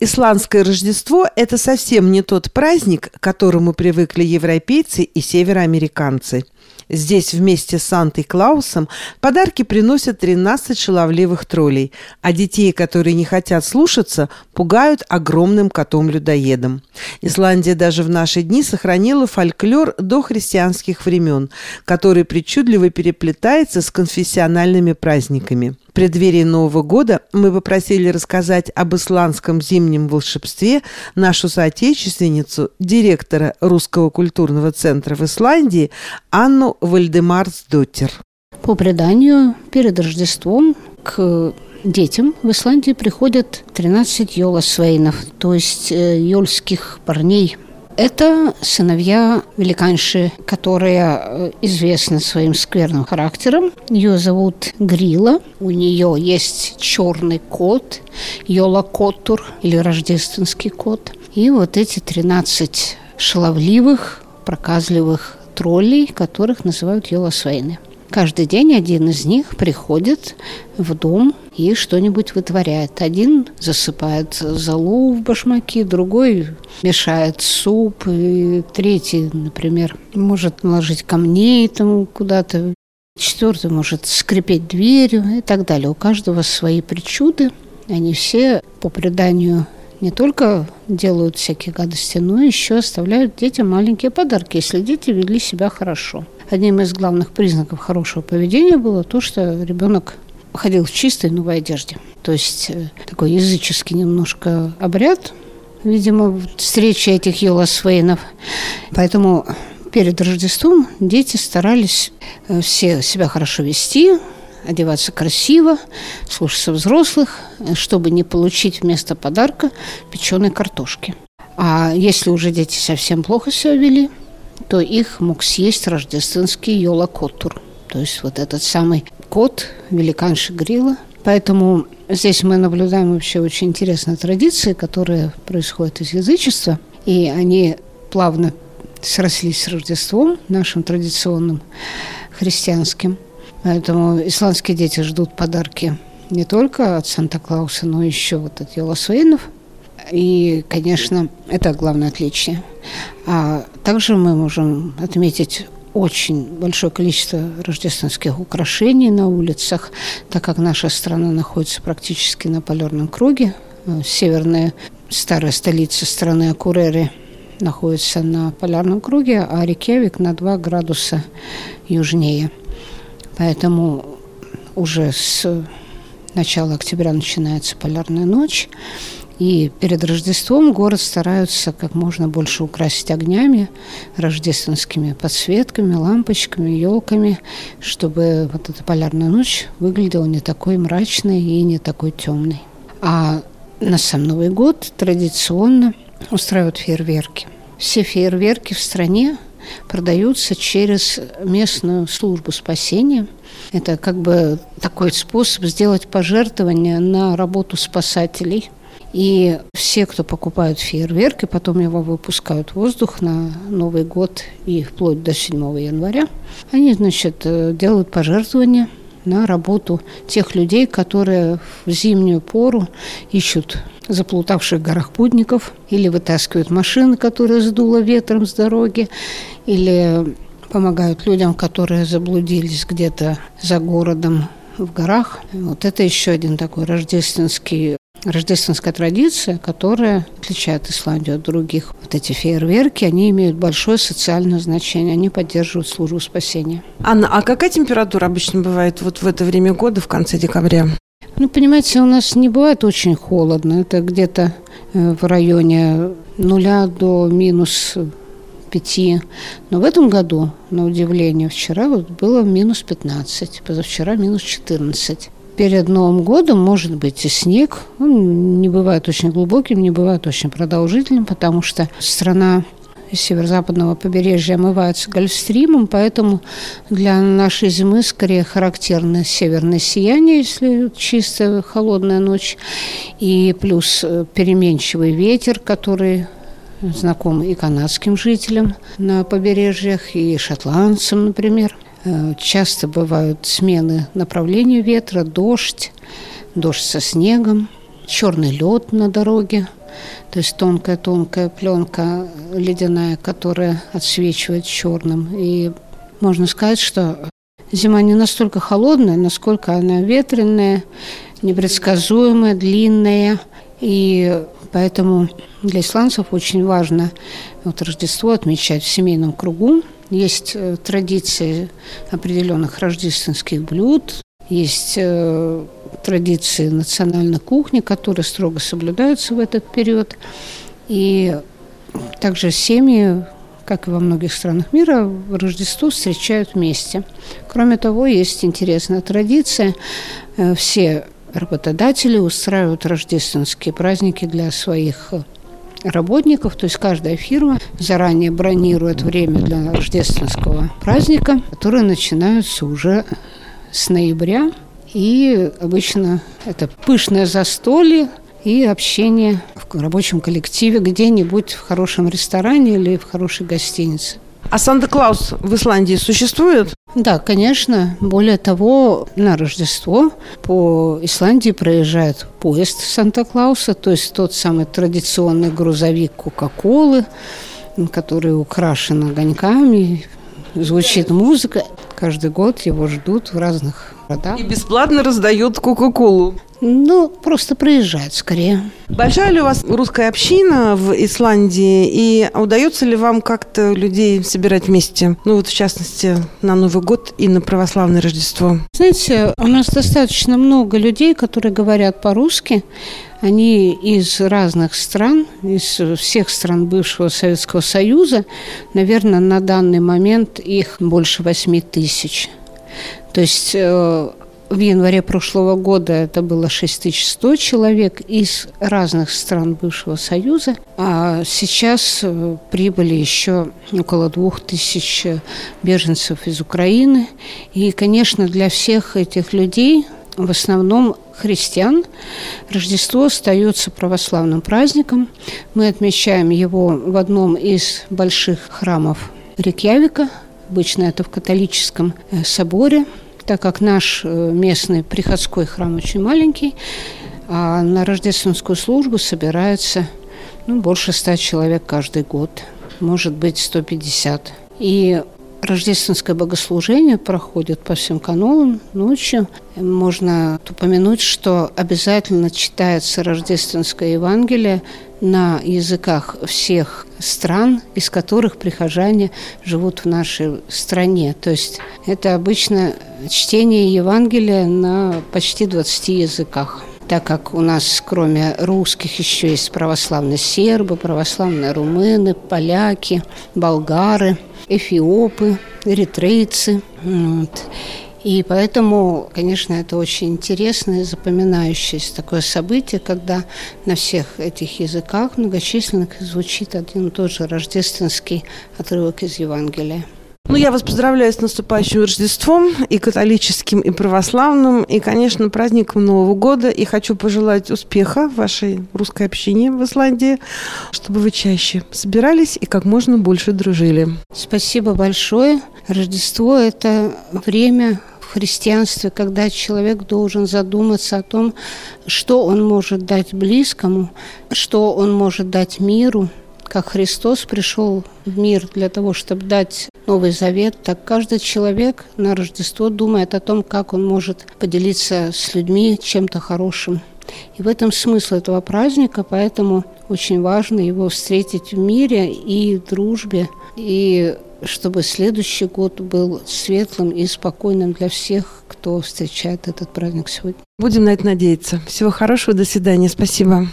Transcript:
Исландское Рождество – это совсем не тот праздник, к которому привыкли европейцы и североамериканцы. Здесь вместе с Сантой-Клаусом подарки приносят 13 шаловливых троллей, а детей, которые не хотят слушаться, пугают огромным котом-людоедом. Исландия даже в наши дни сохранила фольклор до христианских времен, который причудливо переплетается с конфессиональными праздниками. В преддверии Нового года мы попросили рассказать об исландском зимнем волшебстве нашу соотечественницу, директора Русского культурного центра в Исландии Анну Вальдемарсдоттер. По преданию, перед Рождеством к детям в Исландии приходят 13 йоласвейнов, то есть э, ёльских парней – это сыновья великанши, которая э, известна своим скверным характером. Ее зовут Грила. У нее есть черный кот, Йола Коттур или рождественский кот. И вот эти 13 шаловливых, проказливых троллей, которых называют Йоласвейны. Каждый день один из них приходит в дом и что-нибудь вытворяет. Один засыпает залу в башмаки, другой мешает суп, и третий, например, может наложить камней там куда-то, четвертый может скрипеть дверью и так далее. У каждого свои причуды. Они все, по преданию, не только делают всякие гадости, но еще оставляют детям маленькие подарки, если дети вели себя хорошо. Одним из главных признаков хорошего поведения было то, что ребенок ходил в чистой новой одежде. То есть э, такой языческий немножко обряд, видимо, встречи этих Йоласвейнов. Поэтому перед Рождеством дети старались э, все себя хорошо вести, одеваться красиво, слушаться взрослых, чтобы не получить вместо подарка печеной картошки. А если уже дети совсем плохо себя вели, то их мог съесть рождественский Йола Коттур. То есть вот этот самый кот, великан Шигрила. Поэтому здесь мы наблюдаем вообще очень интересные традиции, которые происходят из язычества. И они плавно срослись с Рождеством, нашим традиционным христианским. Поэтому исландские дети ждут подарки не только от Санта-Клауса, но еще вот от Йоласуинов. И, конечно, это главное отличие. А также мы можем отметить очень большое количество рождественских украшений на улицах, так как наша страна находится практически на полярном круге. Северная старая столица страны Акурери находится на полярном круге, а Рикьявик на 2 градуса южнее. Поэтому уже с начала октября начинается полярная ночь, и перед Рождеством город стараются как можно больше украсить огнями, рождественскими подсветками, лампочками, елками, чтобы вот эта полярная ночь выглядела не такой мрачной и не такой темной. А на сам Новый год традиционно устраивают фейерверки. Все фейерверки в стране продаются через местную службу спасения. Это как бы такой способ сделать пожертвование на работу спасателей – и все, кто покупают фейерверки, потом его выпускают в воздух на Новый год и вплоть до 7 января, они, значит, э, делают пожертвования на работу тех людей, которые в зимнюю пору ищут заплутавших горах путников или вытаскивают машины, которые сдуло ветром с дороги, или помогают людям, которые заблудились где-то за городом в горах. Вот это еще один такой рождественский рождественская традиция, которая отличает Исландию от других. Вот эти фейерверки, они имеют большое социальное значение, они поддерживают службу спасения. Анна, а какая температура обычно бывает вот в это время года, в конце декабря? Ну, понимаете, у нас не бывает очень холодно. Это где-то э, в районе нуля до минус пяти. Но в этом году, на удивление, вчера вот было минус 15, позавчера минус 14 перед Новым годом может быть и снег. Он не бывает очень глубоким, не бывает очень продолжительным, потому что страна северо-западного побережья омывается гольфстримом, поэтому для нашей зимы скорее характерно северное сияние, если чистая холодная ночь, и плюс э, переменчивый ветер, который знаком и канадским жителям на побережьях, и шотландцам, например. Э, часто бывают смены направления ветра, дождь, дождь со снегом, черный лед на дороге. то есть тонкая-тонкая пленка ледяная, которая отсвечивает черным. И можно сказать, что зима не настолько холодная, насколько она ветреная, непредсказуемая, длинная. И поэтому для исландцев очень важно вот Рождество отмечать в семейном кругу. Есть э, традиции определенных рождественских блюд, есть э, традиции национальной кухни, которые строго соблюдаются в этот период. И также семьи, как и во многих странах мира, Рождество встречают вместе. Кроме того, есть интересная традиция. Э, все работодатели устраивают рождественские праздники для своих работников, то есть каждая фирма заранее бронирует время для рождественского праздника, который начинается уже с ноября. И обычно это пышное застолье и общение в рабочем коллективе где-нибудь в хорошем ресторане или в хорошей гостинице. А Санта-Клаус в Исландии существует? Да, конечно. Более того, на Рождество по Исландии проезжает поезд Санта-Клауса, то есть тот самый традиционный грузовик Кока-Колы, который украшен огоньками, звучит музыка. Каждый год его ждут в разных городах. И бесплатно раздают Кока-Колу. Ну, просто проезжает скорее. Большая ли у вас русская община в Исландии? И удается ли вам как-то людей собирать вместе? Ну, вот в частности, на Новый год и на православное Рождество. Знаете, у нас достаточно много людей, которые говорят по-русски. Они из разных стран, из всех стран бывшего Советского Союза. Наверное, на данный момент их больше 8 тысяч. То есть э, в январе прошлого года это было 6100 человек из разных стран бывшего Союза, а сейчас э, прибыли еще около 2000 беженцев из Украины. И, конечно, для всех этих людей в основном христиан, Рождество остается православным праздником. Мы отмечаем его в одном из больших храмов Рикьявика, обычно это в католическом э, соборе, так как наш э, местный приходской храм очень маленький, а на рождественскую службу собирается ну, больше ста человек каждый год, может быть 150. И Рождественское богослужение проходит по всем канонам ночью. Можно упомянуть, что обязательно читается рождественское Евангелие на языках всех стран, из которых прихожане живут в нашей стране. То есть это обычно чтение Евангелия на почти 20 языках так как у нас кроме русских еще есть православные сербы, православные румыны, поляки, болгары – эфиопы, эритрейцы. Вот. И поэтому, конечно, это очень интересное запоминающееся такое событие, когда на всех этих языках многочисленных звучит один и тот же рождественский отрывок из Евангелия. Ну, я вас поздравляю с наступающим Рождеством, и католическим, и православным, и, конечно, праздником Нового года. И хочу пожелать успеха вашей русской общине в Исландии, чтобы вы чаще собирались и как можно больше дружили. Спасибо большое. Рождество – это время в христианстве, когда человек должен задуматься о том, что он может дать близкому, что он может дать миру – как Христос пришел в мир для того, чтобы дать Новый Завет, так каждый человек на Рождество думает о том, как он может поделиться с людьми чем-то хорошим. И в этом смысл этого праздника, поэтому очень важно его встретить в мире и в дружбе, и чтобы следующий год был светлым и спокойным для всех, кто встречает этот праздник сегодня. Будем на это надеяться. Всего хорошего, до свидания, спасибо.